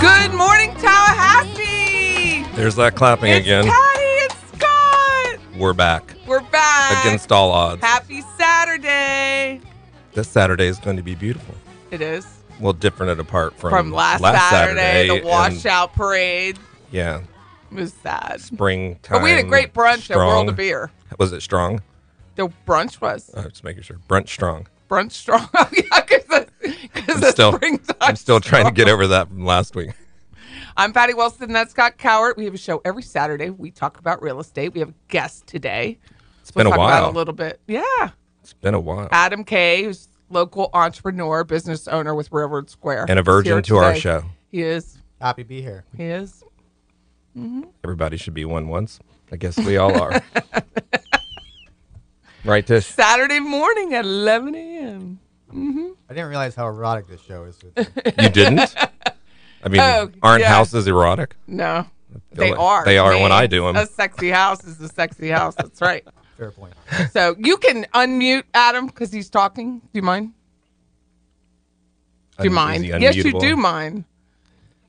Good morning, Tallahassee. There's that clapping It's again. Patty and Scott. We're back We're back against all odds. Happy Saturday. This Saturday is going to be beautiful. It is Well, different and apart from, from, last, Saturday, the and- washout parade. Yeah, It was sad, springtime. but we had a great brunch at World strong. of Beer. Was it strong? The brunch was Uh, just making sure. Brunch strong. brunch strong. Oh, yeah, because I'm still. I'm still trying to get over that from last week. I'm Patty Wilson. That's Scott Cowart. We have a show every Saturday. We talk about real estate. We have a guest today. It's been we'll a talk about while. a little bit. Yeah. It's been a while. Adam Kay, who's local entrepreneur, business owner with Railroad Square. And a virgin here to our show. He is. Happy to be here. He is. Mm-hmm. Everybody should be one once. I guess we all are. right, Tish? Saturday morning at 11 a.m. Mm-hmm. I didn't realize how erotic this show is. You. You didn't? I mean, Oh, aren't yeah. houses erotic? No, they like are. they to are when me. I do 'em. A sexy house is a sexy house. That's right. Fair point. So you can unmute Adam because he's talking. Do you mind? Do you Un- mind? Yes, you do mind.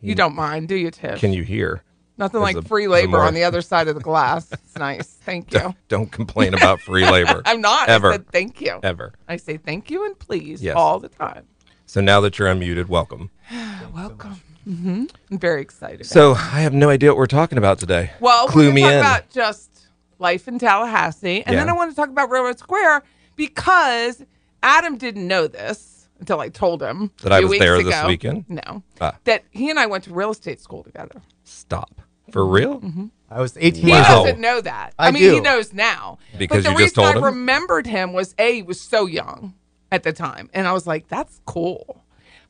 You don't mind, do you, Tiff? Can you hear? Nothing like a- free labor more- on the other side of the glass. It's nice. Thank you. Don't, don't complain about free labor. I'm not. Ever. I said thank you. Ever. I say thank you and please Yes. all the time. So now that you're unmuted, welcome. Welcome. hmm I'm very excited. So I have no idea what we're talking about today. Well, clue we're me in. about just life in Tallahassee. And then I want to talk about Railroad Square because Adam didn't know this until I told him That I was there this weekend? No. Ah. That he and I went to real estate school together. Stop. For real? Mm-hmm. I was 18 He years Wow. old. doesn't know that. I mean, he knows now. Because but the you just reason told I him? remembered him was A, he was so young at the time. And I was like, that's cool.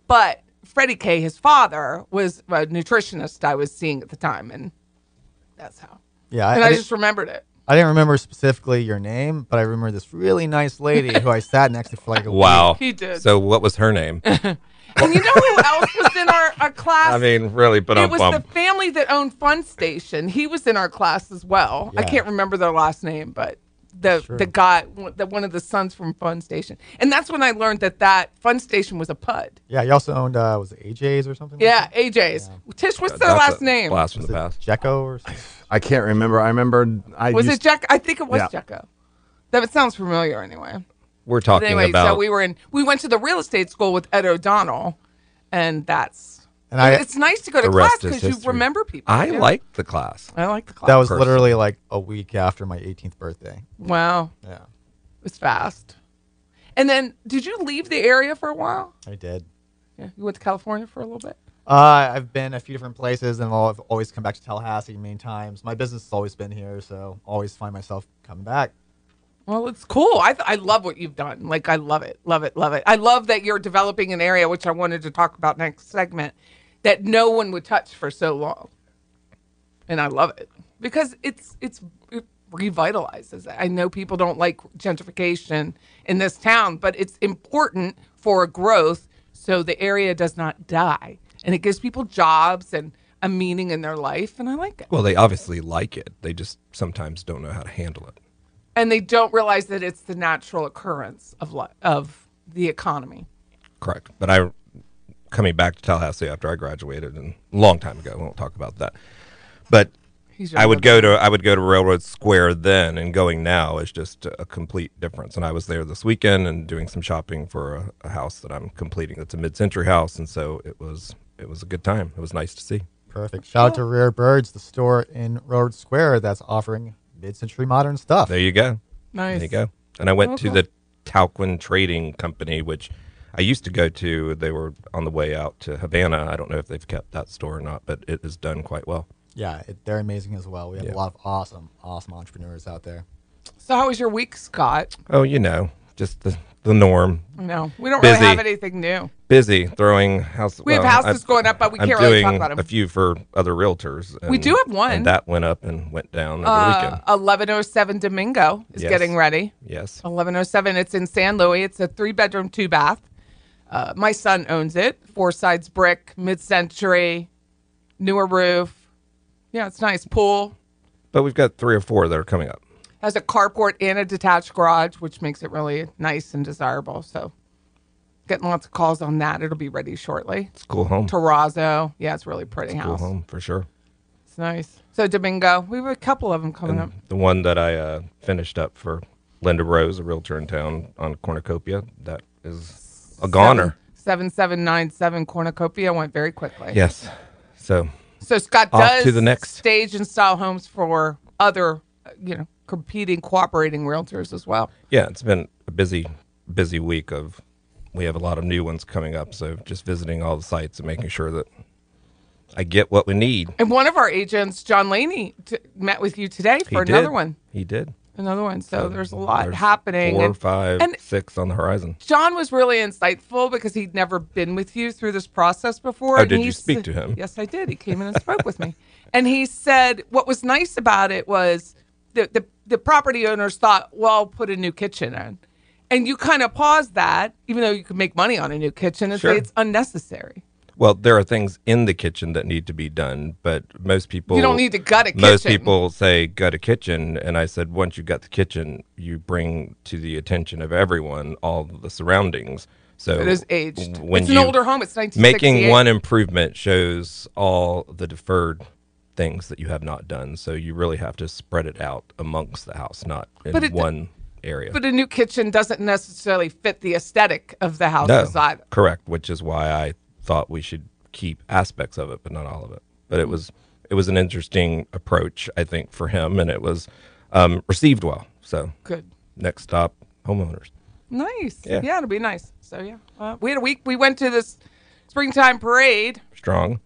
But Freddie K, his father, was a nutritionist I was seeing at the time. And that's how. Yeah, I, And I, I, just remembered it. I didn't remember specifically your name, but I remember this really nice lady who I sat next to for like a week. Wow. He did. So what was her name? And you know who else was in our, our class? I mean, really, but it I'm was bummed. the family that owned Fun Station. He was in our class as well. I can't remember their last name, but the Sure. the guy, the one of the sons from Fun Station, and that's when I learned that that Fun Station was a PUD. Yeah, he also owned uh, was it AJ's or something? like Yeah, that? AJ's. Tish, what's their That's last a name? Blast from Was the it past. Jekko or something? I can't remember. I remember. I Was used, it Jack? I think it was Yeah. Jecko. That sounds familiar anyway. We're But talking anyway, about so we were in. We went to the real estate school with Ed O'Donnell, and that's. And I it's nice to go to class because you remember people. I yeah. like the class. I like the class. that was Personally. literally like a week after my 18th birthday. wow. Yeah, It was fast. And then, did you leave the area for a while? I did. Yeah, you went to California for a little bit. Uh, I've been a few different places, and I've always come back to Tallahassee many times. My business has always been here, so always find myself coming back. Well, it's cool. I I love what you've done. Like I love it, love it, love it. I love that you're developing an area, which I wanted to talk about next segment, that no one would touch for so long. And I love it because it's it's it revitalizes. it. I know people don't like gentrification in this town, but it's important for growth so the area does not die, and it gives people jobs and a meaning in their life, and I like it. Well, they obviously like it. They just sometimes don't know how to handle it. And they don't realize that it's the natural occurrence of li- of the economy. Correct. But I, coming back to Tallahassee after I graduated, and a long time ago, we won't talk about that. But I would go to I would go to Railroad Square then, and going now is just a complete difference. And I was there this weekend and doing some shopping for a, a house that I'm completing. That's a mid-century house, and so it was it was a good time. It was nice to see. Perfect. Shout out to oh. Rare Birds, the store in Railroad Square that's offering mid-century modern stuff. There you go. Nice. There you go. And I went Oh, to the Talquin Trading Company, which I used to go to. They were on the way out to Havana. I don't know if they've kept that store or not, but it is done quite well. Yeah, it, they're amazing as well. We have Yeah. a lot of awesome, awesome entrepreneurs out there. So how was your week, Scott? Oh, you know, just the the norm. No, we don't Busy. really have anything new. Busy throwing house. We have well, houses I'm- going up, but we I'm can't really talk about 'em. A few for other realtors. We do have one. and that went up and went down over the Uh, weekend. Eleven oh seven Domingo is Yes. getting ready. Yes. Eleven oh seven. It's in San Luis. It's a three bedroom, two bath. Uh, my son owns it. Four sides brick, mid century, newer roof. Yeah, it's nice. Pool But we've got three or four that are coming up. Has a carport and a detached garage, which makes it really nice and desirable. So, getting lots of calls on that. It'll be ready shortly. It's a cool home. Terrazzo. Yeah, it's a really pretty Cool house. Cool home for sure. It's nice. So Domingo, we have a couple of them coming up. The one that I uh, finished up for Linda Rose, a realtor in town on Cornucopia, that is a goner. Seven seven nine seven cornucopia went very quickly. Yes. So So Scott does to the next. stage and style homes for other, uh, you know, competing, cooperating realtors as well. yeah, it's been a busy, busy week of. We have a lot of new ones coming up, so just visiting all the sites and making sure that I get what we need. And one of our agents, John Laney, t- met with you today He for did. another one. He did. Another one. So there's a lot There's happening. Four, and- five, and- six on the horizon. John was really insightful because he'd never been with you through this process before. Oh, and did he you speak to him? Yes, I did. He came in and spoke with me, and he said what was nice about it was the the, the property owners thought, well, I'll put a new kitchen in, and you kind of pause that, even though you could make money on a new kitchen, and Sure. say it's unnecessary. Well, there are things in the kitchen that need to be done, but most people You don't need to gut a kitchen. Most people say gut a kitchen, and I said once you gut the kitchen, you bring to the attention of everyone all the surroundings. So It is aged. When it's an you- older home. It's 1968. Making one improvement shows all the deferred things that you have not done. So you really have to spread it out amongst the house, not in it- one area. But a new kitchen doesn't necessarily fit the aesthetic of the house no, either. correct. Which is why I thought we should keep aspects of it, but not all of it. But it was it was an interesting approach, I think, for him, and it was um, received well. So Good. next stop, homeowners. Nice. Yeah. Yeah, it'll be nice. So yeah, uh, we had a week. We went to this springtime parade. Strong.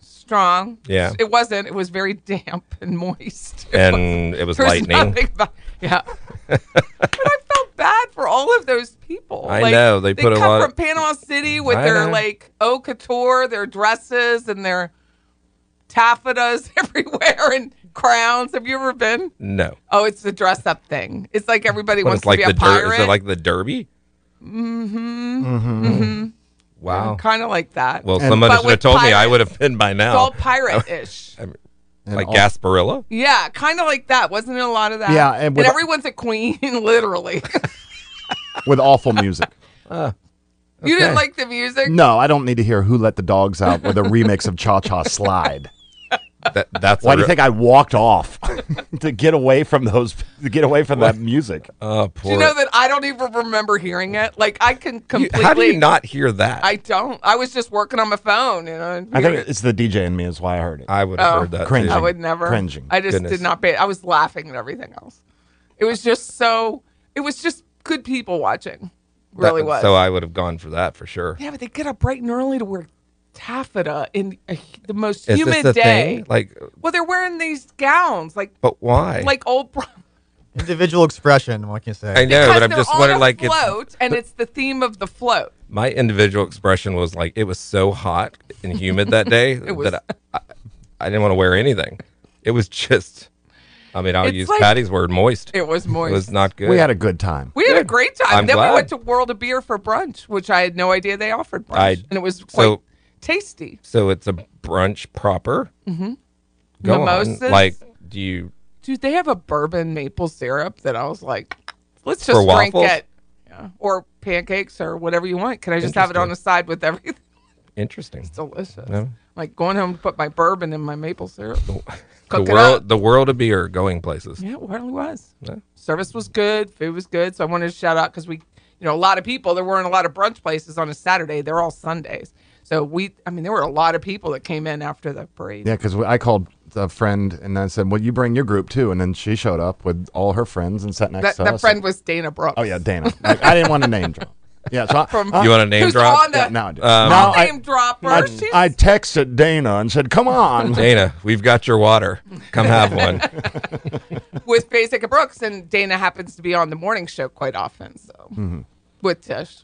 Strong. Yeah. It wasn't. It was very damp and moist. And it was lightning. nothing about- yeah. but I felt bad for all of those people. I know, they put a come lot from Panama City with I their know. like haute couture, their dresses, and their taffetas everywhere and crowns. Have you ever been? No. Oh, it's the dress up thing. It's like everybody What, wants it's like to be the a pirate. Is it like the Derby? Mm-hmm. Mm-hmm. Wow. kind of like that. Well, And- someone should have with told me I would have been by now. it's all pirate-ish. Like all- Gasparilla? Yeah, kind of like that. Wasn't it a lot of that? Yeah, and and, everyone's a queen, literally. with awful music. Ah, you didn't like the music? No, I don't need to hear "Who Let the Dogs Out" with a remix of "Cha Cha Slide." That, that's Why do you think I walked off to get away from those? To get away from that music? Oh, Do you know that I don't even remember hearing it? Like I can You- completely. how do you not hear that? I don't. I was just working on my phone. You know. I think it. it's the DJ in me is why I heard it. I would have Oh. heard that. Cringing. too. I would never. Cringing. I just Goodness. did not pay. I was laughing at everything else. It was just so. It was just good people watching. Really That- was. So I would have gone for that for sure. yeah, but they get up bright and early to wear taffeta in a, the most Is humid this a day. thing? Like, Well, they're wearing these gowns, like but why? like old. bro- Individual expression. What can you say? I know, because but I'm just wondering, a like, it's, float, and it's the theme of the float. my individual expression was like, it was so hot and humid that day was- that I, I, I didn't want to wear anything. It was just, I mean, I'll It's use like- Patty's word, moist. It was moist. It was not good. we had a good time. We had a great time. I'm then glad. we went to World of Beer for brunch, which I had no idea they offered brunch, I- and it was quite so- tasty. so it's a brunch proper. Mm-hmm. Go Mimosas? on. Like, do you? Dude, they have a bourbon maple syrup that I was like, let's just For drink waffles? it. Yeah. Or pancakes or whatever you want. Can I just have it on the side with everything? Interesting. It's delicious. No. Like going home to put my bourbon in my maple syrup. The Cook it world, the world of beer, going places. Yeah, it really was. Yeah. Service was good. Food was good. So I wanted to shout out because we, you know, a lot of people. There weren't a lot of brunch places on a Saturday. They're all Sundays. So we, I mean, there were a lot of people that came in after the parade. Yeah, because I called a friend and I said, "Well, you bring your group too," and then she showed up with all her friends and sat next that to that us. That friend was Dana Brooks. oh yeah, Dana. Like, I didn't want to name drop. Yeah, so I, From- I- You want a name Who's drop? on the yeah, now I do. Um, now I, name dropper? I, I texted Dana and said, "Come on." Dana, we've got your water. Come have one. with Basic and Brooks, and Dana happens to be on the morning show quite often. So Mm-hmm. with Tish,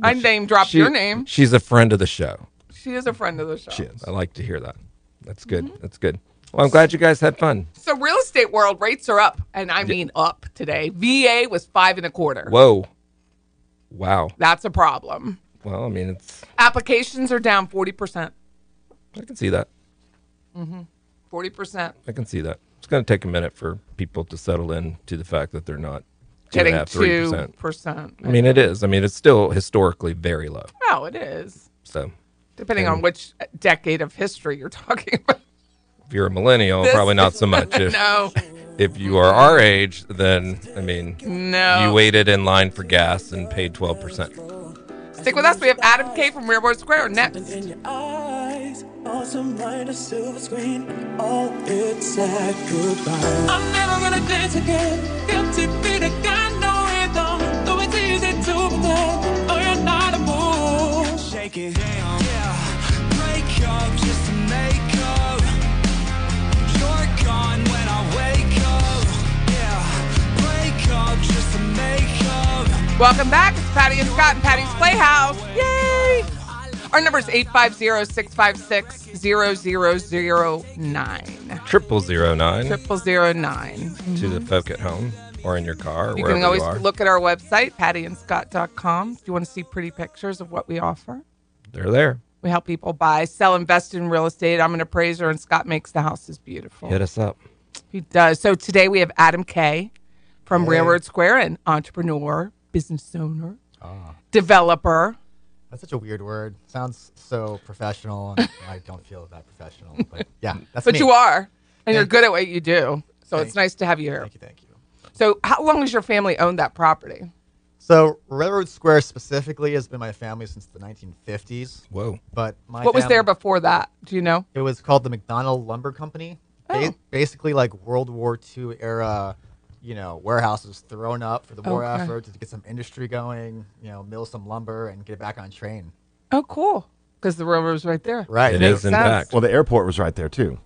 I name dropped She- your name. She's a friend of the show. She is a friend of the show. She is. I like to hear that. That's good. That's good. Well, I'm glad you guys had fun. So real estate world rates are up, and I mean up today. VA was five and a quarter. Whoa. Wow. That's a problem. Well, I mean, it's. Applications are down forty percent. I can see that. Mm-hmm. Forty percent. I can see that. It's going to take a minute for people to settle in to the fact that they're not and half, two percent. percent. I mean, it is. I mean, it's still historically very low. Oh, it is. So Depending on which uh, decade of history you're talking about. if you're a millennial, This- probably not so much. If, no, if you are our age, then I mean, no. you waited in line for gas and paid twelve percent. Stick with us. We have Adam K from Railroad Square next. in your eyes, awesome light, a silver screen, all it's said goodbye. I'm never gonna dance again. Guilty feet, I got no rhythm. Though it's easy to pretend, oh, you're not a fool. Shake it, yeah. Break up just to make up. You're gone when I wake up. Yeah. Break up just to make up. Welcome back. Patty and Scott and Patty's Playhouse. Yay! Our number is 850-656-0009. Triple zero nine Triple zero nine. to the folk at home or in your car, or You can always you look at our website, pattyandscott.com. If you want to see pretty pictures of what we offer. They're there. We help people buy, sell, invest in real estate. I'm an appraiser, and Scott makes the houses beautiful. Hit us up. He does. So today we have Adam Kay from Railroad Square, an entrepreneur, business owner, Developer. That's such a weird word. Sounds so professional, and I don't feel that professional. But yeah, that's But me. you are, and you're good at what you do. So Thank- it's nice to have you here. Thank you, thank you. So how long has your family owned that property? So Railroad Square specifically has been my family since the 1950s. Whoa. But my what was there before that? Do you know? It was called the McDonald Lumber Company. Ba- Oh. basically, like World War II era, you know, warehouses thrown up for the war Okay. effort to get some industry going. You know, mill some lumber and get it back on train. Oh, cool. Because the railroad's right there. Right. It Makes is in fact. Well, the airport was right there too.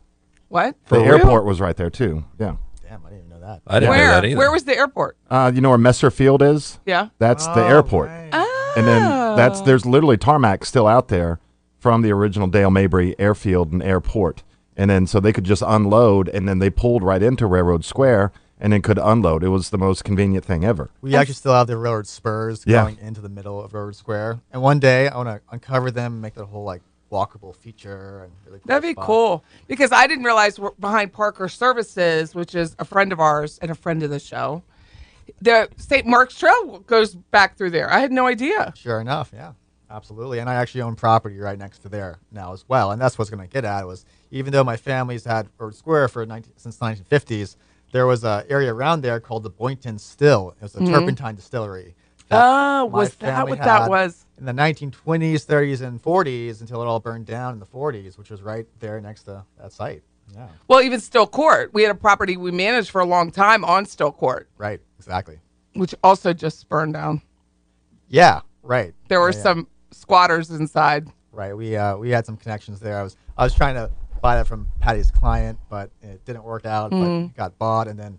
What? For the real? airport was right there too. Yeah. Damn, I didn't even know that. I didn't know Where? that either. Where was the airport? Uh, you know where Messer Field is? Yeah. That's the Oh, airport. right. Oh. And then that's there's literally tarmac still out there from the original Dale Mabry airfield and airport. And then so they could just unload and then they pulled right into Railroad Square and then could unload. It was the most convenient thing ever. We actually still have the railroad spurs Yeah. going into the middle of Railroad Square. And one day I want to uncover them and make the whole like walkable feature and really cool That'd be spot. cool because I didn't realize we're behind Parker Services, which is a friend of ours and a friend of the show. The St. Mark's Trail goes back through there. I had no idea. Sure enough, yeah, absolutely. And I actually own property right next to there now as well. And that's what's going to get at was even though my family's had Road Square for 19, since 1950s, there was an area around there called the Boynton Still. It was a turpentine distillery. Mm-hmm. Oh, was that what that was? In the 1920s, 30s, and 40s until it all burned down in the 40s, which was right there next to that site. Yeah, Well, even Still Court. We had a property we managed for a long time on Still Court, right, exactly. which also just burned down. Yeah, right. There were Yeah, yeah. some squatters inside. Right. We uh, we had some connections there. I was I was trying to buy that from Patty's client, but it didn't work out. But Mm-hmm. it got bought and then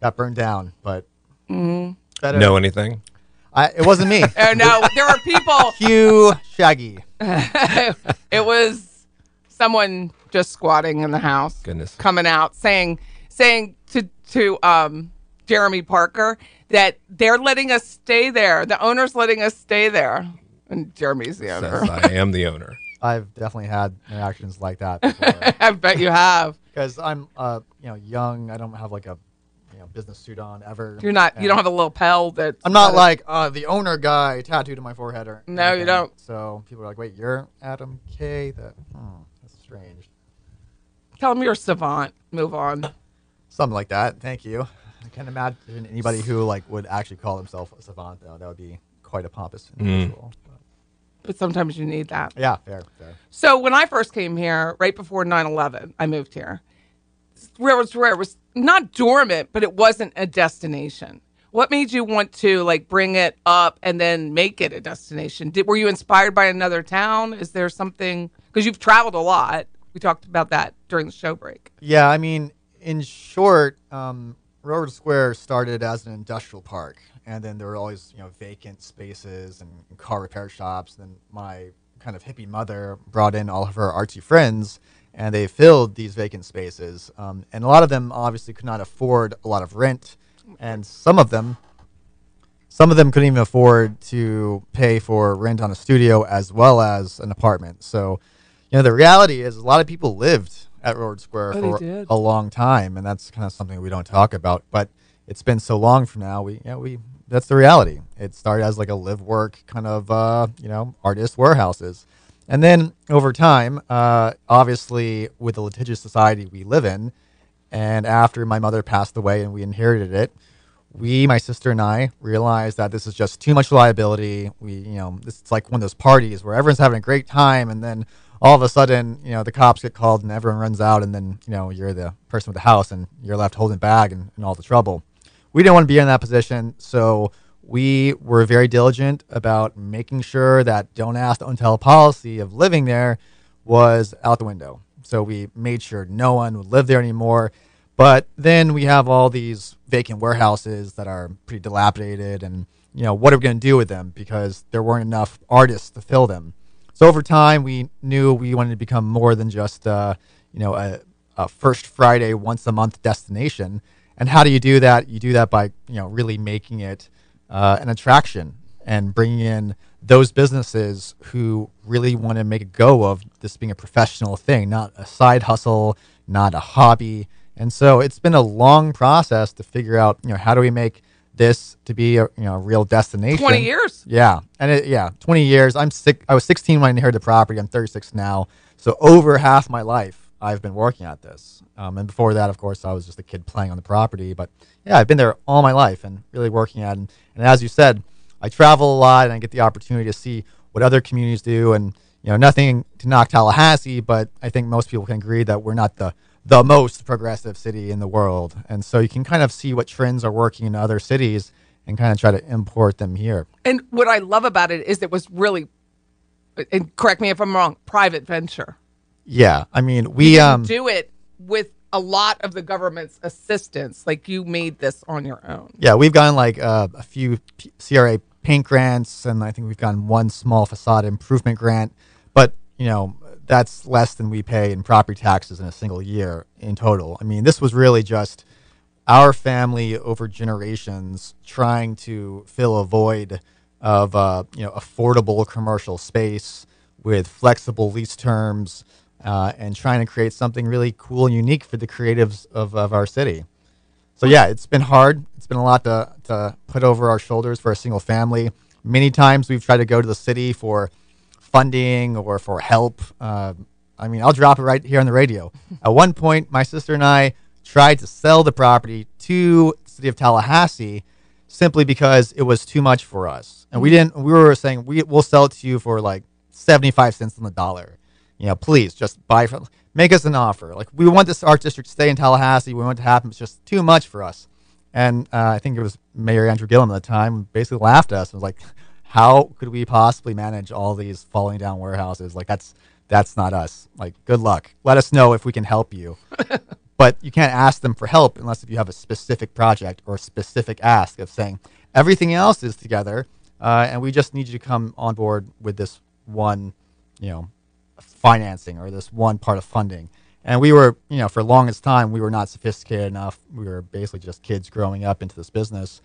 got burned down. But Mm-hmm. better. Know anything? I, it wasn't me. Oh no, there were people. Hugh Shaggy. it was someone just squatting in the house. Goodness. coming out saying saying to to um Jeremy Parker that they're letting us stay there. The owner's letting us stay there. And Jeremy's the owner. Says I am the owner. I've definitely had interactions like that before. I bet you have. Because I'm uh you know young. I don't have like a you know business suit on ever. You're not. And You don't have a little pal that. I'm not like uh, the owner guy tattooed on my forehead or. No, you don't. So people are like, "Wait, you're Adam K." That hmm, that's strange. Tell him you're a savant. Move on. Something like that. Thank you. I can't imagine anybody who like would actually call himself a savant though. That would be quite a pompous individual. But sometimes you need that. Yeah, fair, fair. So when I first came here, right before 9/11, I moved here. Railroad Square was not dormant, but it wasn't a destination. What made you want to like bring it up and then make it a destination? Did were you inspired by another town? Is there something because you've traveled a lot? We talked about that during the show break. Yeah, I mean, in short, um, Railroad Square started as an industrial park, and then there were always you know vacant spaces and, car repair shops. Then my kind of hippie mother brought in all of her artsy friends, and they filled these vacant spaces. Um, and a lot of them obviously could not afford a lot of rent, and some of them some of them couldn't even afford to pay for rent on a studio as well as an apartment. So, you know, the reality is a lot of people lived at Railroad Square Oh, for a long time, and that's kind of something we don't talk about. But it's been so long from now. We, yeah, we that's the reality. It started as like a live work kind of, uh, you know, artist warehouses, and then over time, uh, obviously, with the litigious society we live in, and after my mother passed away and we inherited it, we, my sister and I, realized that this is just too much liability. We, you know, is like one of those parties where everyone's having a great time, and then all of a sudden, you know, the cops get called and everyone runs out, and then you know you're the person with the house and you're left holding bag and, and all the trouble. We didn't want to be in that position, so we were very diligent about making sure that don't ask, don't tell policy of living there was out the window. So we made sure no one would live there anymore. But then we have all these vacant warehouses that are pretty dilapidated, and you know what are we going to do with them because there weren't enough artists to fill them. So over time, we knew we wanted to become more than just uh, you know a, a first Friday once a month destination. And how do you do that? You do that by you know really making it uh, an attraction and bringing in those businesses who really want to make a go of this being a professional thing, not a side hustle, not a hobby. And so it's been a long process to figure out, you know, how do we make this to be a you know a real destination? Twenty years. Yeah, and it, yeah, 20 years. I'm sick. I was 16 when I inherited the property. I'm 36 now. So over half my life, I've been working at this. Um, and before that, of course, I was just a kid playing on the property. But yeah, I've been there all my life and really working at. And, and as you said, I travel a lot and I get the opportunity to see what other communities do. And you know, nothing to knock Tallahassee, but I think most people can agree that we're not the the most progressive city in the world. And so you can kind of see what trends are working in other cities and kind of try to import them here. And what I love about it is it was really, and correct me if I'm wrong, private venture. Yeah, I mean, we um do it with a lot of the government's assistance. Like you made this on your own. yeah, we've gotten like uh, a few P- CRA paint grants, and I think we've gotten one small facade improvement grant. But you know, that's less than we pay in property taxes in a single year in total. I mean, this was really just our family over generations trying to fill a void of uh, you know affordable commercial space with flexible lease terms uh, and trying to create something really cool and unique for the creatives of, of our city. So yeah, it's been hard. It's been a lot to, to put over our shoulders for a single family. Many times we've tried to go to the city for funding or for help. Uh, I mean, I'll drop it right here on the radio. At one point, my sister and I tried to sell the property to the city of Tallahassee simply because it was too much for us, and we didn't. We were saying we will sell it to you for like seventy-five cents on the dollar. You know, please just buy from. Make us an offer. Like we want this art district to stay in Tallahassee. We want it to happen. It's just too much for us. And uh, I think it was Mayor Andrew Gillum at the time basically laughed at us and was like, "How could we possibly manage all these falling down warehouses? Like that's that's not us. Like good luck. Let us know if we can help you." but you can't ask them for help unless if you have a specific project or a specific ask of saying everything else is together, uh, and we just need you to come on board with this one, you know, financing or this one part of funding. And we were, you know, for the longest time, we were not sophisticated enough. We were basically just kids growing up into this business.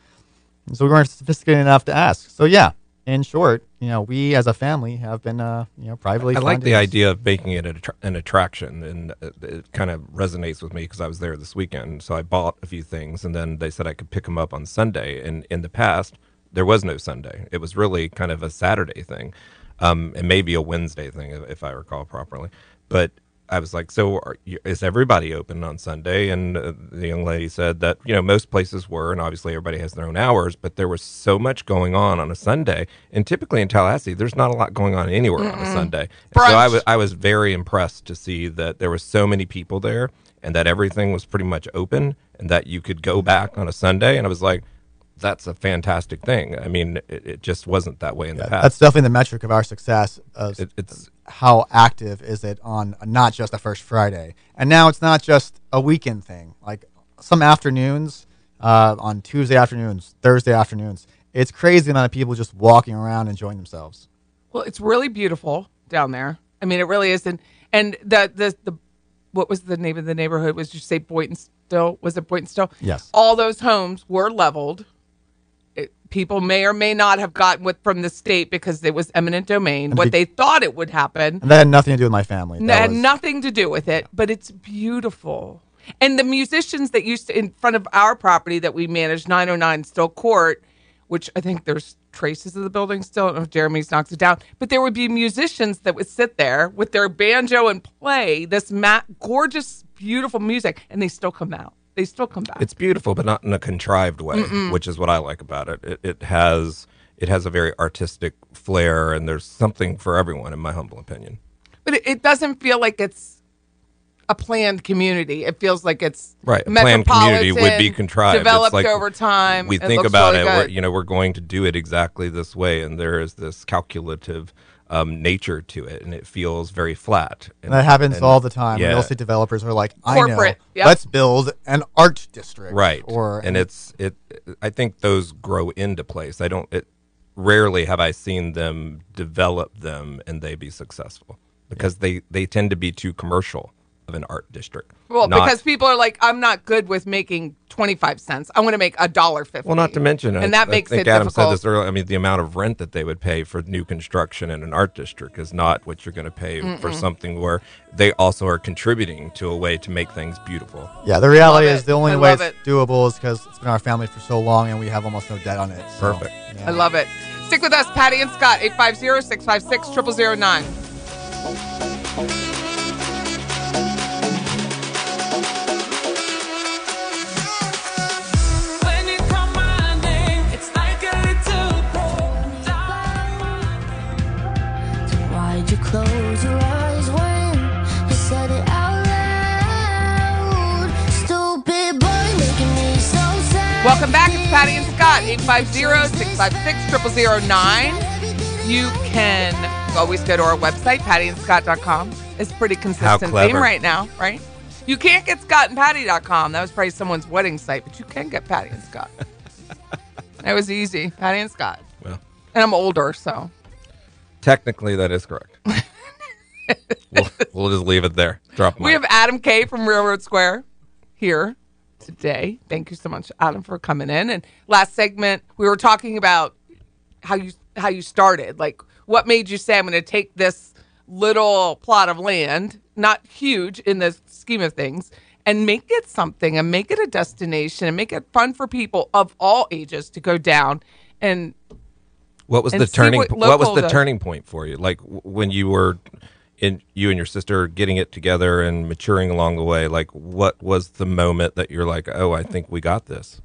And so we weren't sophisticated enough to ask. So, yeah, in short, you know, we as a family have been, uh, you know, privately. I like the idea of making it an, attra- an attraction, and it kind of resonates with me because I was there this weekend. So I bought a few things, and then they said I could pick them up on Sunday. And in the past, there was no Sunday; it was really kind of a Saturday thing, um, may be a Wednesday thing, if, I recall properly. But I was like, "So are you, is everybody open on Sunday?" And uh, the young lady said that you know most places were, and obviously everybody has their own hours, but there was so much going on on a Sunday, and typically in Tallahassee, there's not a lot going on anywhere on a Sunday. So I was I was very impressed to see that there were so many people there, and that everything was pretty much open, and that you could go back on a Sunday, and I was like. That's a fantastic thing. I mean, it, it just wasn't that way in the past. that's definitely the metric of our success. Of It- it's- how active is it on not just the first Friday, and now it's not just a weekend thing. Like some afternoons, uh, on Tuesday afternoons, Thursday afternoons, it's crazy the amount of people just walking around enjoying themselves. Well, it's really beautiful down there. I mean, it really is. And and the the the what was the name of the neighborhood? Was you say Boynton Stowe? Was it Boynton Stowe? Yes. All those homes were leveled. People may or may not have gotten what from the state because it was eminent domain. What they thought it would happen. And that had nothing to do with my family. That That had was- nothing to do with it, but it's beautiful. And the musicians that used to in front of our property that we managed, 909 Still Court, which I think there's traces of the building still. I don't know if Jeremy's knocked it down, but there would be musicians that would sit there with their banjo and play this ma- gorgeous, beautiful music, and they still come out. They still come back. It's beautiful, but not in a contrived way, which is what I like about it. It, it has it has a very artistic flair, and there's something for everyone, in my humble opinion. but it, it doesn't feel like it's a planned community. It feels like it's Right, a planned community would be contrived. Developed like over time. We think about really it. We're, you know, we're going to do it exactly this way, and there is this calculative um, nature to it, and it feels very flat. And that happens and- all the time. Yeah. Real estate developers are like, I Corporate, know, yep. let's build an art district. right Or and it's it i think those grow into place i don't it rarely have i seen them develop them and they be successful because they they tend to be too commercial of an art district. Well, not, because people are like, I'm not good with making 25 cents. I want to make a dollar 50. Well, not to mention, and I, that makes I think it Adam difficult. said this earlier. I mean, the amount of rent that they would pay for new construction in an art district is not what you're going to pay Mm-mm. for something where they also are contributing to a way to make things beautiful. Yeah, the reality is the only way it's it. doable is because it's been our family for so long and we have almost no debt on it. So, Perfect. Yeah. I love it. Stick with us, Patty and Scott, 850 656 0009. Welcome back. It's Patty and Scott, 850-656-0009. You can always go to our website, pattyandscott.com. It's pretty consistent theme right now, right? You can't get scottandpatty.com. That was probably someone's wedding site, but you can get Patty and Scott. that was easy. Patty and Scott. well And I'm older, so. technically that is correct we'll, we'll just leave it there drop We have Adam K from Railroad Square here today. Thank you so much, Adam, for coming in. And last segment, we were talking about how you how you started. Like, what made you say, "I'm going to take this little plot of land, not huge in the scheme of things, and make it something and make it a destination and make it fun for people of all ages to go down and What was And the turning? what What was the does. turning point for you? Like w- when you were in you and your sister getting it together and maturing along the way. Like what was the moment that you're like, oh, I think we got this?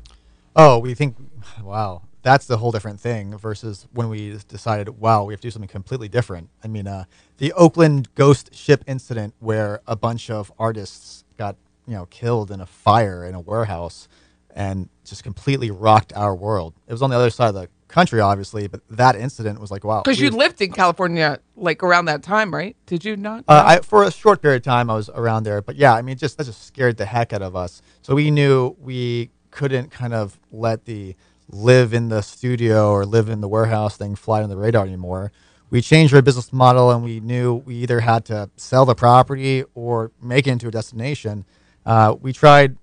Oh, we think, wow, that's the whole different thing versus when we decided, wow, we have to do something completely different. I mean, uh, the Oakland ghost ship incident where a bunch of artists got, you know, killed in a fire in a warehouse and just completely rocked our world. It was on the other side of the country, obviously, but that incident was like, wow. because you lived in California like around that time, right? Did you not? Uh, I, for a short period of time, I was around there, but yeah, I mean, just that just scared the heck out of us. So we knew we couldn't kind of let the live in the studio or live in the warehouse thing fly on the radar anymore. We changed our business model, and we knew we either had to sell the property or make it into a destination. Uh, we tried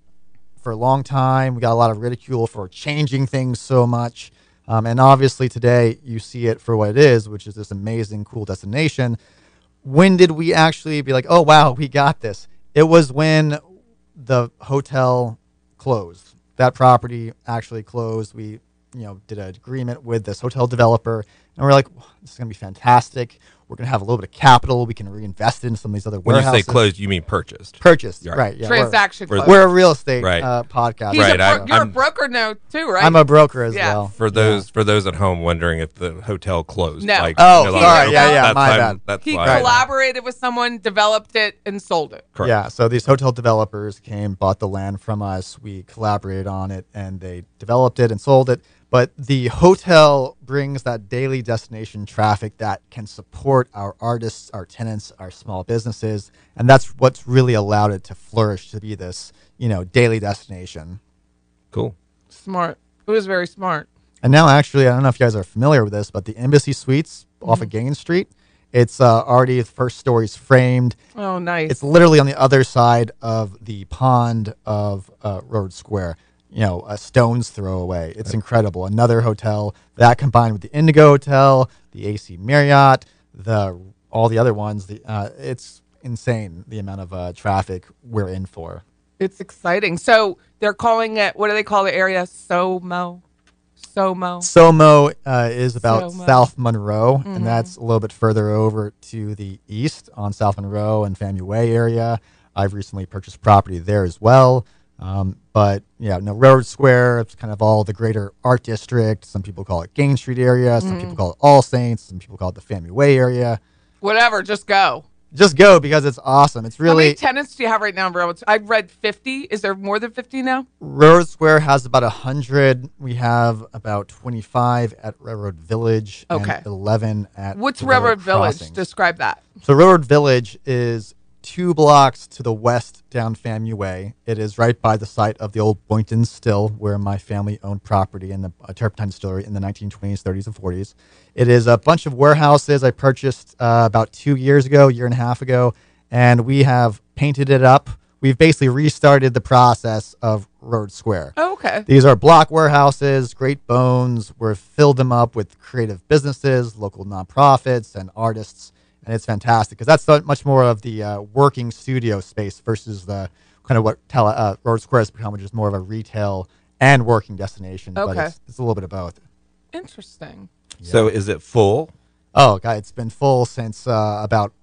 for a long time. We got a lot of ridicule for changing things so much. Um, and obviously, today you see it for what it is, which is this amazing, cool destination. When did we actually be like, oh, wow, we got this? It was when the hotel closed. That property actually closed. We, you know, did an agreement with this hotel developer, and we're like, this is going to be fantastic. We're going to have a little bit of capital. We can reinvest it in some of these other When you say closed, you mean purchased. Purchased, Right. right? Yeah, we're- Transaction closed. We're a real estate Right. uh, podcast. He's Right, a bro- I'm- you're I'm- a broker now too, right? I'm a broker as Yeah. well. For those for those at home wondering if the hotel closed. No. Like, Oh, you sorry. like, Yeah, yeah, That's, my bad. That's he why. collaborated with someone, developed it, and sold it. Correct. Yeah, so these hotel developers came, bought the land from us. We collaborated on it, and they developed it and sold it. But the hotel brings that daily destination traffic that can support our artists, our tenants, our small businesses, and that's what's really allowed it to flourish to be this, you know, daily destination. Cool. Smart. It was very smart. And now, actually, I don't know if you guys are familiar with this, but the Embassy Suites off of Gaines Street, it's uh, already the first story's framed. Oh, nice. It's literally on the other side of the pond of uh, Road Square. You know, a stone's throw away. It's incredible. Another hotel that combined with the Indigo Hotel, the AC Marriott, the all the other ones. The uh, it's insane the amount of uh, traffic we're in for. It's exciting. So they're calling it. What do they call the area? Somo. Somo. Somo uh, is about Somo. South Monroe, Mhm. and that's a little bit further over to the east on South Monroe and FAMU Way area. I've recently purchased property there as well. Um, but yeah, no, Railroad Square, it's kind of all the greater art district. Some people call it Gaines Street area. Some Mhm. people call it All Saints. Some people call it the FAMU Way area. Whatever. Just go. Just go because it's awesome. It's really. How many tenants do you have right now in Railroad? I've read 50. Is there more than 50 now? Railroad Square has about a hundred. We have about twenty-five at Railroad Village. Okay. And Eleven at What's the Railroad Village? Crossings. Describe that. So Railroad Village is two blocks to the west down FAMU Way. It is right by the site of the old Boynton Still, where my family owned property in the uh, turpentine distillery in the 1920s, 30s, and 40s. It is a bunch of warehouses I purchased uh, about two years ago, year and a half ago, and we have painted it up. We've basically restarted the process of Road Square. Oh, okay. These are block warehouses, great bones. We've filled them up with creative businesses, local nonprofits, and artists. And it's fantastic because that's so much more of the uh, working studio space versus the kind of what Tele, uh, Road Square has become, which is more of a retail and working destination. But Okay. it's, it's a little bit of both. Interesting. So is it full? Oh, God, it's been full since uh, about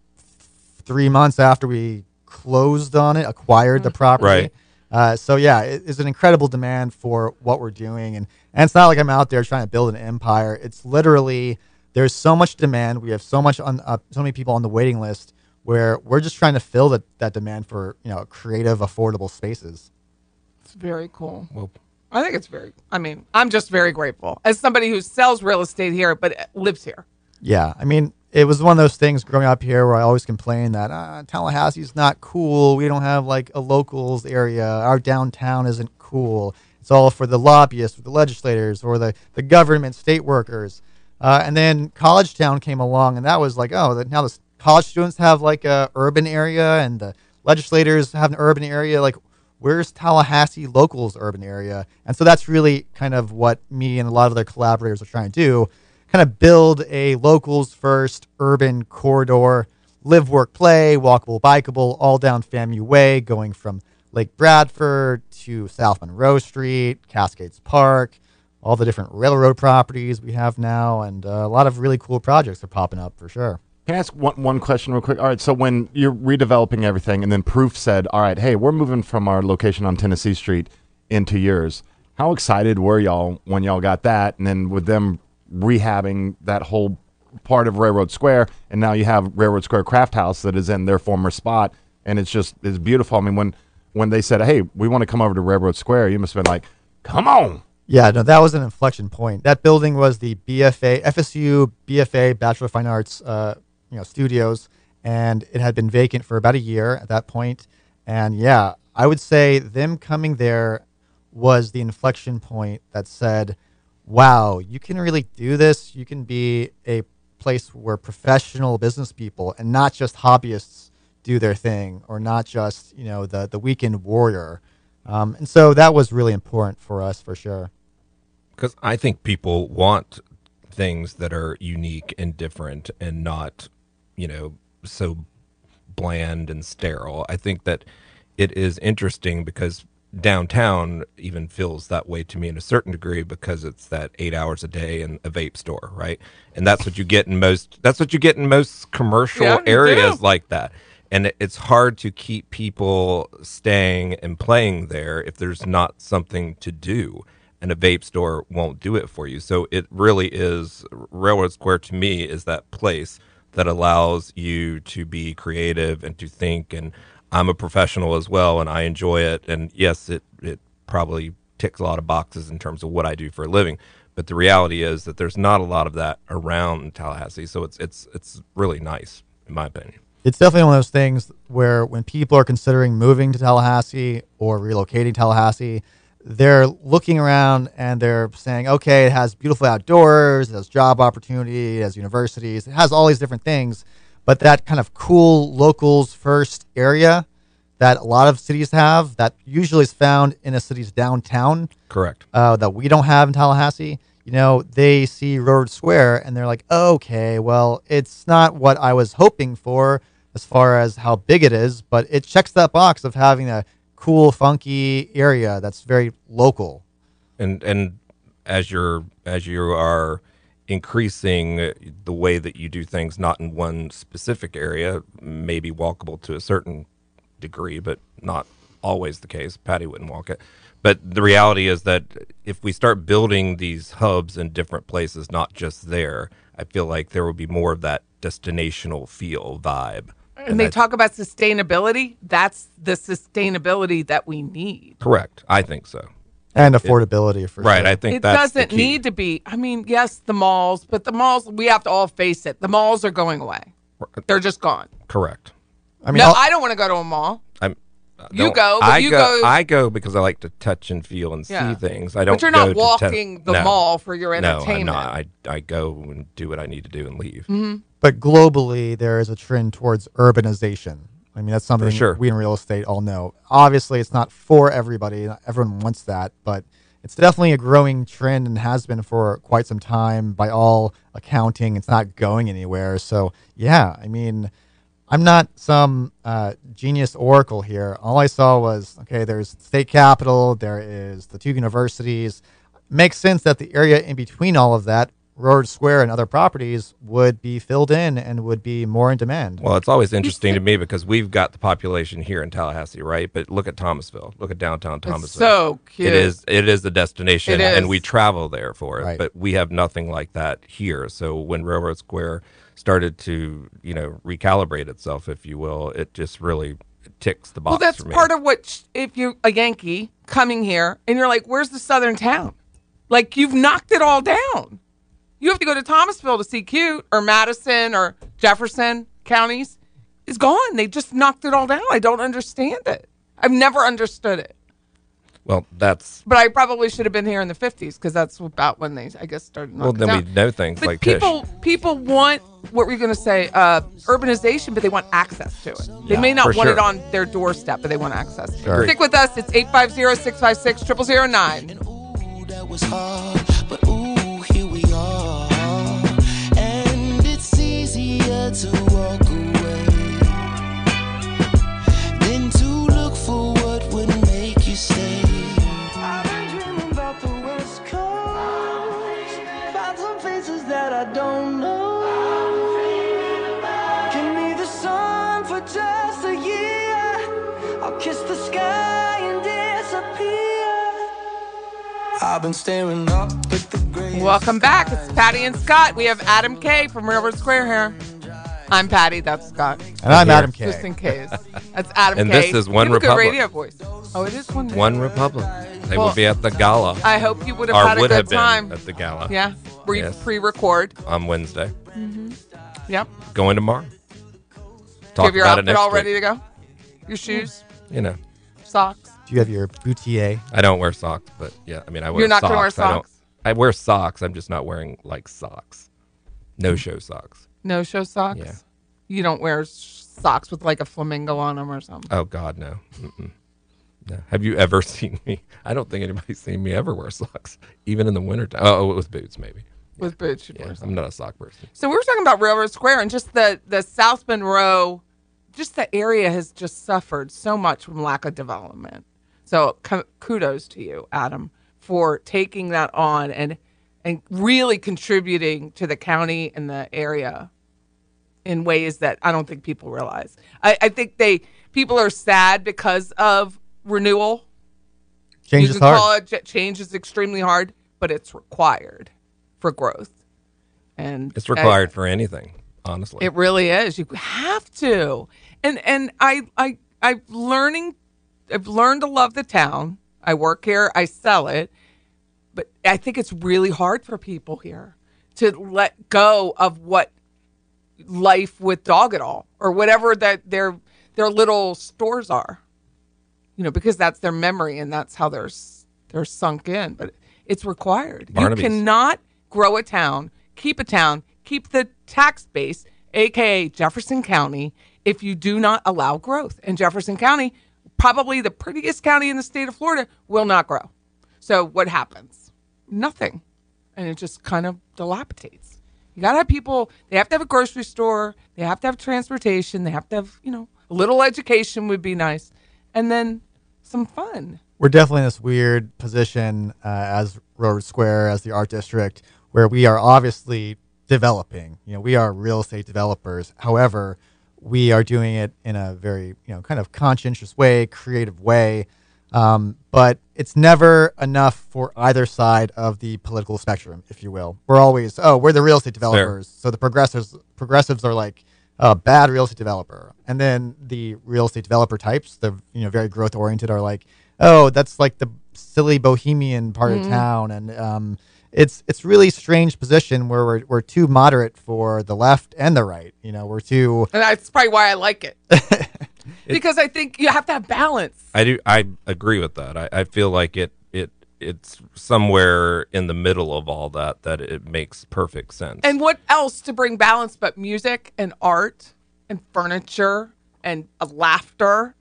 three months after we closed on it, acquired the property. Right. Uh, so yeah, it, it's an incredible demand for what we're doing, and and it's not like I'm out there trying to build an empire. It's literally there's so much demand. We have so much on uh, so many people on the waiting list where we're just trying to fill that that demand for you know creative, affordable spaces. It's very cool. Well, I think it's very, I mean, I'm just very grateful as somebody who sells real estate here but lives here. Yeah, I mean, it was one of those things growing up here where I always complained that uh, Tallahassee's not cool. We don't have like a locals area. Our downtown isn't cool. It's all for the lobbyists, or the legislators, or the, the government, state workers. Uh, and then College Town came along, and that was like, oh, now the college students have like a urban area, and the legislators have an urban area. Like, where's Tallahassee locals urban area? And so that's really kind of what me and a lot of other collaborators are trying to do kind of build a locals first urban corridor live, work, play, walkable, bikeable, all down FAMU Way, going from Lake Bradford to South Monroe Street, Cascades Park, all the different railroad properties we have now, and uh, a lot of really cool projects are popping up for sure. Can I ask one, one question real quick? All right, so when you're redeveloping everything, and then Proof said, "All right, hey, we're moving from our location on Tennessee Street into yours." How excited were y'all when y'all got that? And then with them rehabbing that whole part of Railroad Square, and now you have Railroad Square Craft House that is in their former spot, and it's just it's beautiful. I mean, when when they said, "Hey, we want to come over to Railroad Square," you must have been like, "Come on!" Yeah, no, that was an inflection point. That building was the BFA, FSU BFA Bachelor of Fine Arts, uh, you know, studios, and it had been vacant for about a year at that point. And yeah, I would say them coming there was the inflection point that said, "Wow, you can really do this. You can be a place where professional business people and not just hobbyists do their thing, or not just you know the the weekend warrior." Um, and so that was really important for us for sure. because I think people want things that are unique and different and not, you know, so bland and sterile. I think that it is interesting because downtown even feels that way to me in a certain degree because it's that eight hours a day in a vape store, right? And that's what you get in most. That's what you get in most commercial Yeah, areas like that. And it's hard to keep people staying and playing there if there's not something to do. And a vape store won't do it for you. So it really is Railroad Square to me is that place that allows you to be creative and to think. And I'm a professional as well and I enjoy it. And yes it it probably ticks a lot of boxes in terms of what I do for a living. But the reality is that there's not a lot of that around Tallahassee. So it's it's it's really nice in my opinion. It's definitely one of those things where when people are considering moving to Tallahassee or relocating to Tallahassee, they're looking around and they're saying, okay, it has beautiful outdoors, it has job opportunity, it has universities, it has all these different things. But that kind of cool locals first area that a lot of cities have, that usually is found in a city's downtown, Correct. uh, that we don't have in Tallahassee. You know, they see Road Square and they're like, okay, well, it's not what I was hoping for as far as how big it is, but it checks that box of having a cool, funky area that's very local. and and as you're as you are increasing the way that you do things not in one specific area maybe walkable to a certain degree but not always the case. Patty wouldn't walk it. But the reality is that if we start building these hubs in different places not just there i feel like there will be more of that destinational feel vibe And they I- talk about sustainability. That's the sustainability that we need. correct i think so And affordability for right sure. i think It that's doesn't key. need to be. I mean, yes, the malls, but the malls, we have to all face it. The malls are going away. They're just gone. correct I mean, no, I'll- I don't want to go to a mall. I'm. You go, but I you go, go- I go because I like to touch and feel and Yeah. see things. I don't. But you're go not to te- walking the No. mall for your entertainment. No, I'm not. I I go and do what I need to do and leave. Mm-hmm. But globally, there is a trend towards urbanization. I mean, that's something sure. we in real estate all know. Obviously, it's not for everybody. Not everyone wants that, but it's definitely a growing trend and has been for quite some time by all accounting. It's not going anywhere. So, yeah, I mean, I'm not some uh, genius oracle here. All I saw was okay, there's state capital, there is the two universities. Makes sense that the area in between all of that, Road Square and other properties, would be filled in and would be more in demand. Well, it's always interesting to me because we've got the population here in Tallahassee, right? But look at Thomasville. Look at downtown Thomasville. It's so cute. It is. It is the destination, It and we travel there for it. Right. But we have nothing like that here. So when Railroad Square started to, you know, recalibrate itself, if you will, it just really ticks the box. Well, that's for me. part of what, sh- if you're a Yankee coming here and you're like, where's the southern town? Like, you've knocked it all down. You have to go to Thomasville to see Cute or Madison or Jefferson counties. It's gone. They just knocked it all down. I don't understand it. I've never understood it. Well, that's. But I probably should have been here in the fifties because that's about when they, I guess, started. Well, then we know things but like people. People want what were you going to say? Uh, urbanization, but they want access to it. They may not want sure. it on their doorstep, but they want access. Sorry. Stick with us. It's 850 656 0009. I've been staring up at the gray. Welcome back. It's Patty and Scott. We have Adam K from Railroad Square here. I'm Patty. That's Scott. And I'm Here. Adam K. Just in case. That's Adam And K. this is You One have a good Republic. radio voice. Oh, it is one. One Republic. They Well, will be at the gala. I hope you would have or had a would good have time. been at the gala. Yeah. Re- Yes. Pre-record. On Wednesday. Mm-hmm. Yep. Going tomorrow. Do you Talk have your about it outfit next all week. ready to go? Your shoes, You know, socks. Do you have your boutier? I don't wear socks, but yeah, I mean, I wear. Socks. You're not socks. gonna wear I don't- socks? I wear socks. I'm just not wearing like socks. No show socks. No show socks. Yeah. You don't wear s- socks with like a flamingo on them or something. Oh God, no. Mm-mm. No. Have you ever seen me? I don't think anybody's seen me ever wear socks, even in the wintertime. Oh, oh with boots maybe. With boots, you'd Yeah, wear I'm not a sock person. So we were talking about Railroad Square and just the the South Monroe, just the area has just suffered so much from lack of development. So ku- kudos to you, Adam, for taking that on and and really contributing to the county and the area in ways that I don't think people realize. I, I think they people are sad because of renewal. Change is hard. it change is extremely hard, but it's required for growth. And It's I- required for anything, honestly. it really is. You have to. And and I I I'm learning I've learned to love the town. I work here, I sell it. But I think it's really hard for people here to let go of what life with dog at all or whatever that their their little stores are. You know, because that's their memory and that's how they're they're sunk in, but it's required. Barnaby's. You cannot grow a town, keep a town, keep the tax base, aka Jefferson County, if you do not allow growth. And Jefferson County, probably the prettiest county in the state of Florida, will not grow. So what happens? Nothing. And it just kind of dilapidates. You got to have people, they have to have a grocery store, they have to have transportation, they have to have, you know, a little education would be nice. And then some fun. we're definitely in this weird position uh, as Railroad Square, as the art district, where we are obviously developing. You know, we are real estate developers. However, we are doing it in a very, you know, kind of conscientious way, creative way. Um, but it's never enough for either side of the political spectrum, if you will. We're always, oh, we're the real estate developers. So the progressives, progressives are like, a bad real estate developer, and then the real estate developer types, the you know very growth oriented, are like, oh, that's like the silly bohemian part of town, and um, it's it's really strange position where we're we're too moderate for the left and the right. You know, we're too And that's probably why I like it. because I think you have to have balance. I do. I agree with that. I, I feel like it. It. It's somewhere in the middle of all that that it makes perfect sense. And what else to bring balance but music and art and furniture and uh, laughter?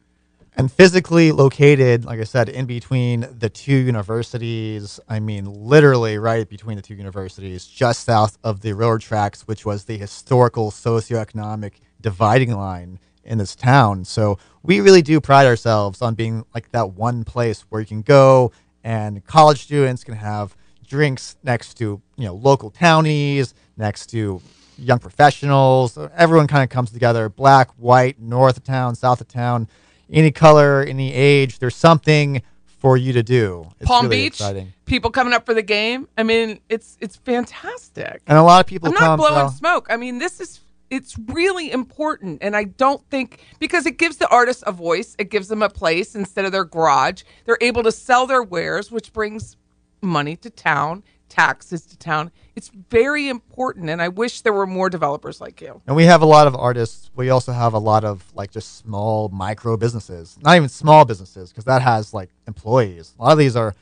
And physically located, like I said, in between the two universities. I mean, literally right between the two universities, just south of the railroad tracks, which was the historical socioeconomic dividing line in this town. So we really do pride ourselves on being like that one place where you can go and college students can have drinks next to you know local townies, next to young professionals. Everyone kind of comes together, black, white, north of town, south of town, any color, any age. There's something for you to do. It's Palm really Beach, exciting. people coming up for the game. I mean, it's it's fantastic. And a lot of people I'm come. not blowing well, smoke. I mean, this is it's really important, and I don't think because it gives the artists a voice, it gives them a place instead of their garage. They're able to sell their wares, which brings money to town, taxes to town. It's very important, and I wish there were more developers like you. And we have a lot of artists. We also have a lot of like just small micro businesses, not even small businesses, because that has like employees. A lot of these are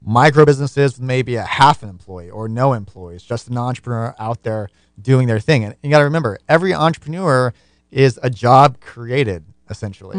micro businesses maybe a half an employee or no employees, just an entrepreneur out there doing their thing. And you got to remember, every entrepreneur is a job created essentially.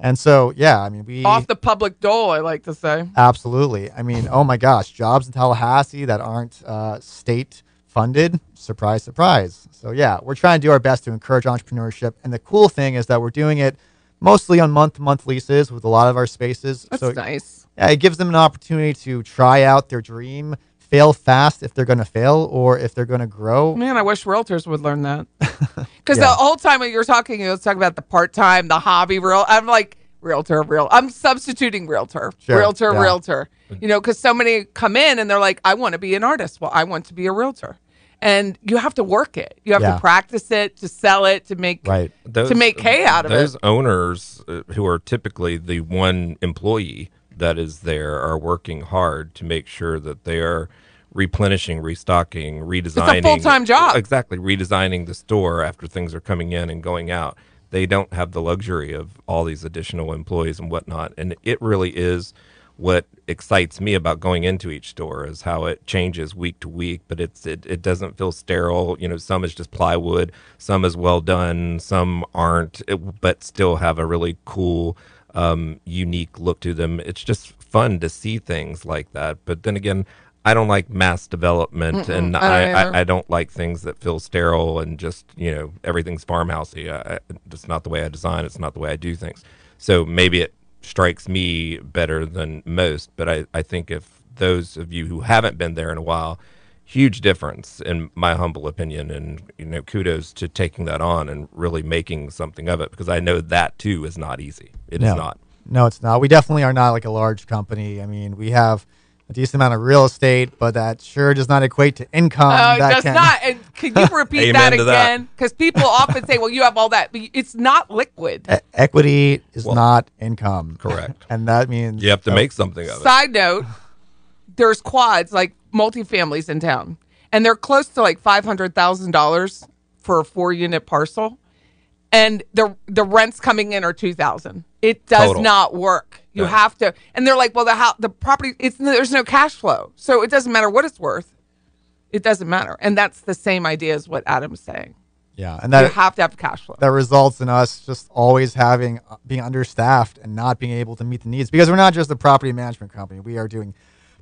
And so, yeah, I mean, we Off the public dole, I like to say. Absolutely. I mean, oh my gosh, jobs in Tallahassee that aren't uh, state funded. Surprise, surprise. So, yeah, we're trying to do our best to encourage entrepreneurship. And the cool thing is that we're doing it mostly on month to month leases with a lot of our spaces. That's so, nice. yeah, it gives them an opportunity to try out their dream, fail fast if they're going to fail or if they're going to grow. Man, I wish realtors would learn that. Because Yeah. the whole time when you're talking, you was talking about the part time, the hobby real. I'm like realtor, real. I'm substituting realtor, Sure, realtor, yeah. realtor. You know, because so many come in and they're like, I want to be an artist. Well, I want to be a realtor, and you have to work it. You have Yeah. to practice it to sell it to make Right. to make hay out of those it. Those owners uh, who are typically the one employee that is there are working hard to make sure that they are replenishing, restocking, redesigning. It's a full-time job. Exactly, redesigning the store after things are coming in and going out. They don't have the luxury of all these additional employees and whatnot, and it really is what excites me about going into each store is how it changes week to week but it's it, it doesn't feel sterile you know some is just plywood some is well done some aren't it- but still have a really cool um, unique look to them it's just fun to see things like that but then again i don't like mass development Mm-mm, and I don't I. I, I don't like things that feel sterile and just you know everything's farmhousey I, I, it's not the way i design it's not the way i do things so maybe it strikes me better than most. But I, I think if those of you who haven't been there in a while, huge difference in my humble opinion, and you know, kudos to taking that on and really making something of it because I know that too is not easy. It is no. not. No, it's not. We definitely are not like a large company. I mean, we have a decent amount of real estate, but that sure does not equate to income. Uh, that does can- not. And can you repeat that Amen to that. again? Because people often say, "Well, you have all that," but it's not liquid. E- equity is Well, not income. correct. and that means You have to uh, make something of it. Side note: There's quads like multifamilies in town, and they're close to like five hundred thousand dollars for a four unit parcel, and the the rents coming in are two thousand. It does Total. not work. You Yeah. have to, and they're like, well, the house, the property, it's there's no cash flow, so it doesn't matter what it's worth. It doesn't matter, and that's the same idea as what Adam's saying. Yeah, and that you have to have cash flow. that results in us just always having uh, being understaffed and not being able to meet the needs because we're not just a property management company. We are doing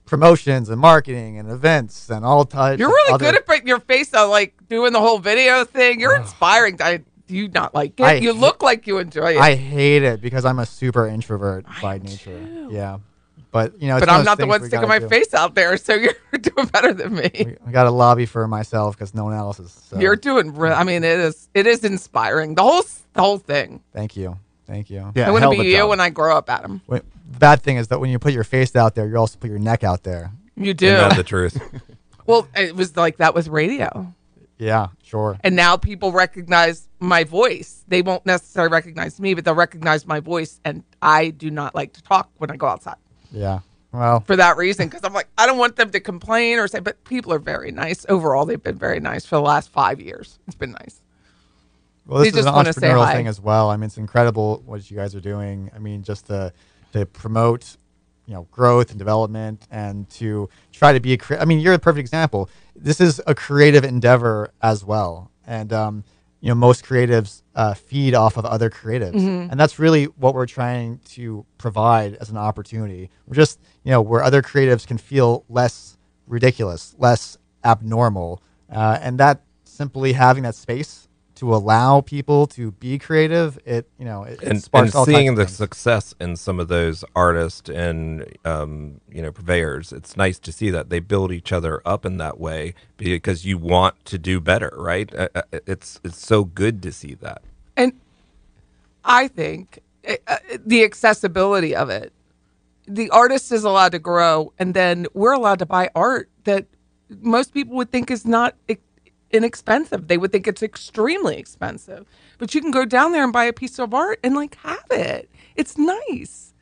promotions and marketing and events and all types. You're really other- good at putting your face on, like doing the whole video thing. You're inspiring. I, do you not like it? I you ha- look like you enjoy it. I hate it because I'm a super introvert by nature. Yeah, but you know, it's but I'm not the one sticking my do. face out there, so you're doing better than me. I got to lobby for myself because no one else is. So. You're doing. Re- I mean, it is. It is inspiring. The whole the whole thing. Thank you, thank you. Yeah, I want to be you job. when I grow up, Adam. Wait, the bad thing is that when you put your face out there, you also put your neck out there. You do. Isn't that the truth? well, it was like that with radio, Yeah, sure. and now people recognize my voice. They won't necessarily recognize me, but they'll recognize my voice. And I do not like to talk when I go outside. Yeah. Well, for that reason because I'm like I don't want them to complain or say but people are very nice overall they've been very nice for the last five years it's been nice Well, this They is just an entrepreneurial thing as well. I mean, it's incredible what you guys are doing. I mean, just to to promote, you know, growth and development, and to try to be a. Cre- I mean, you're a perfect example. This is a creative endeavor as well, and um, you know, most creatives uh, feed off of other creatives, Mhm. and that's really what we're trying to provide as an opportunity. We're just, you know, where other creatives can feel less ridiculous, less abnormal, uh, and that simply having that space to allow people to be creative, it you know it, it and, sparks and all seeing the things. success in some of those artists and um, you know purveyors, it's nice to see that they build each other up in that way because you want to do better, right? Uh, uh, It's it's so good to see that. and I think uh, uh, the accessibility of it the artist is allowed to grow and then we're allowed to buy art that most people would think is not i- inexpensive. They would think it's extremely expensive. But you can go down there and buy a piece of art and like have it. It's nice.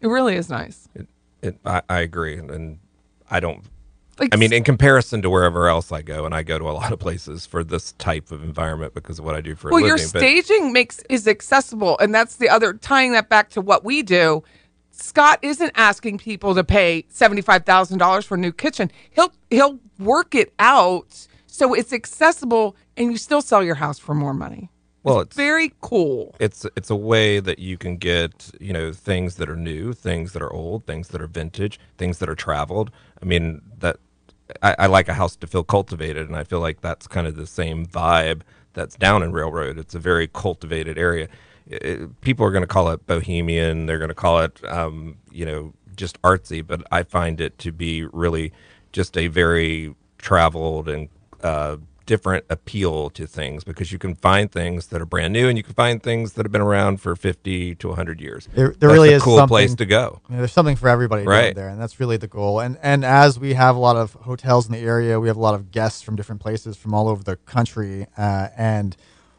It really is nice. It, it, I, I agree, and, I don't. Like I mean, in comparison to wherever else I go, and I go to a lot of places for this type of environment because of what I do for well a living. your but- staging makes is accessible and that's the other tying that back to what we do. Scott isn't asking people to pay $75000 for a new kitchen. He'll he'll work it out so it's accessible and you still sell your house for more money Well, it's very cool it's it's a way that you can get you know things that are new, things that are old, things that are vintage, things that are traveled. I mean that I, I like a house to feel cultivated, and I feel like that's kind of the same vibe that's down in Railroad. It's a very cultivated area. It- people are going to call it bohemian. They're going to call it um, you know just artsy, but I find it to be really just a very traveled and uh, different appeal to things because you can find things that are brand new and you can find things that have been around for 50 to 100 years. There, there really a is cool place to go. you know, there's something for everybody Right. there, and that's really the goal. And and as we have a lot of hotels in the area, we have a lot of guests from different places from all over the country, uh, and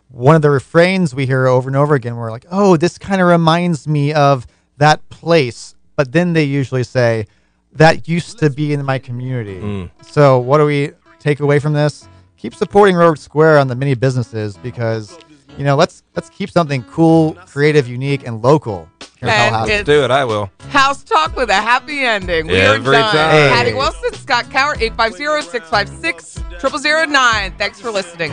one of the refrains we hear over and over again, we're like, "Oh, this kind of reminds me of that place," but then they usually say, "That used to be in my community." Mm. So what do we take away from this? Keep supporting Road Square on the mini businesses because you know let's let's keep something cool, creative, unique, and local. here in And Do it, I will. House Talk with a happy ending. We are Every done. time. Patty Wilson, Scott Cowart, 850 656 0009. Thanks for listening.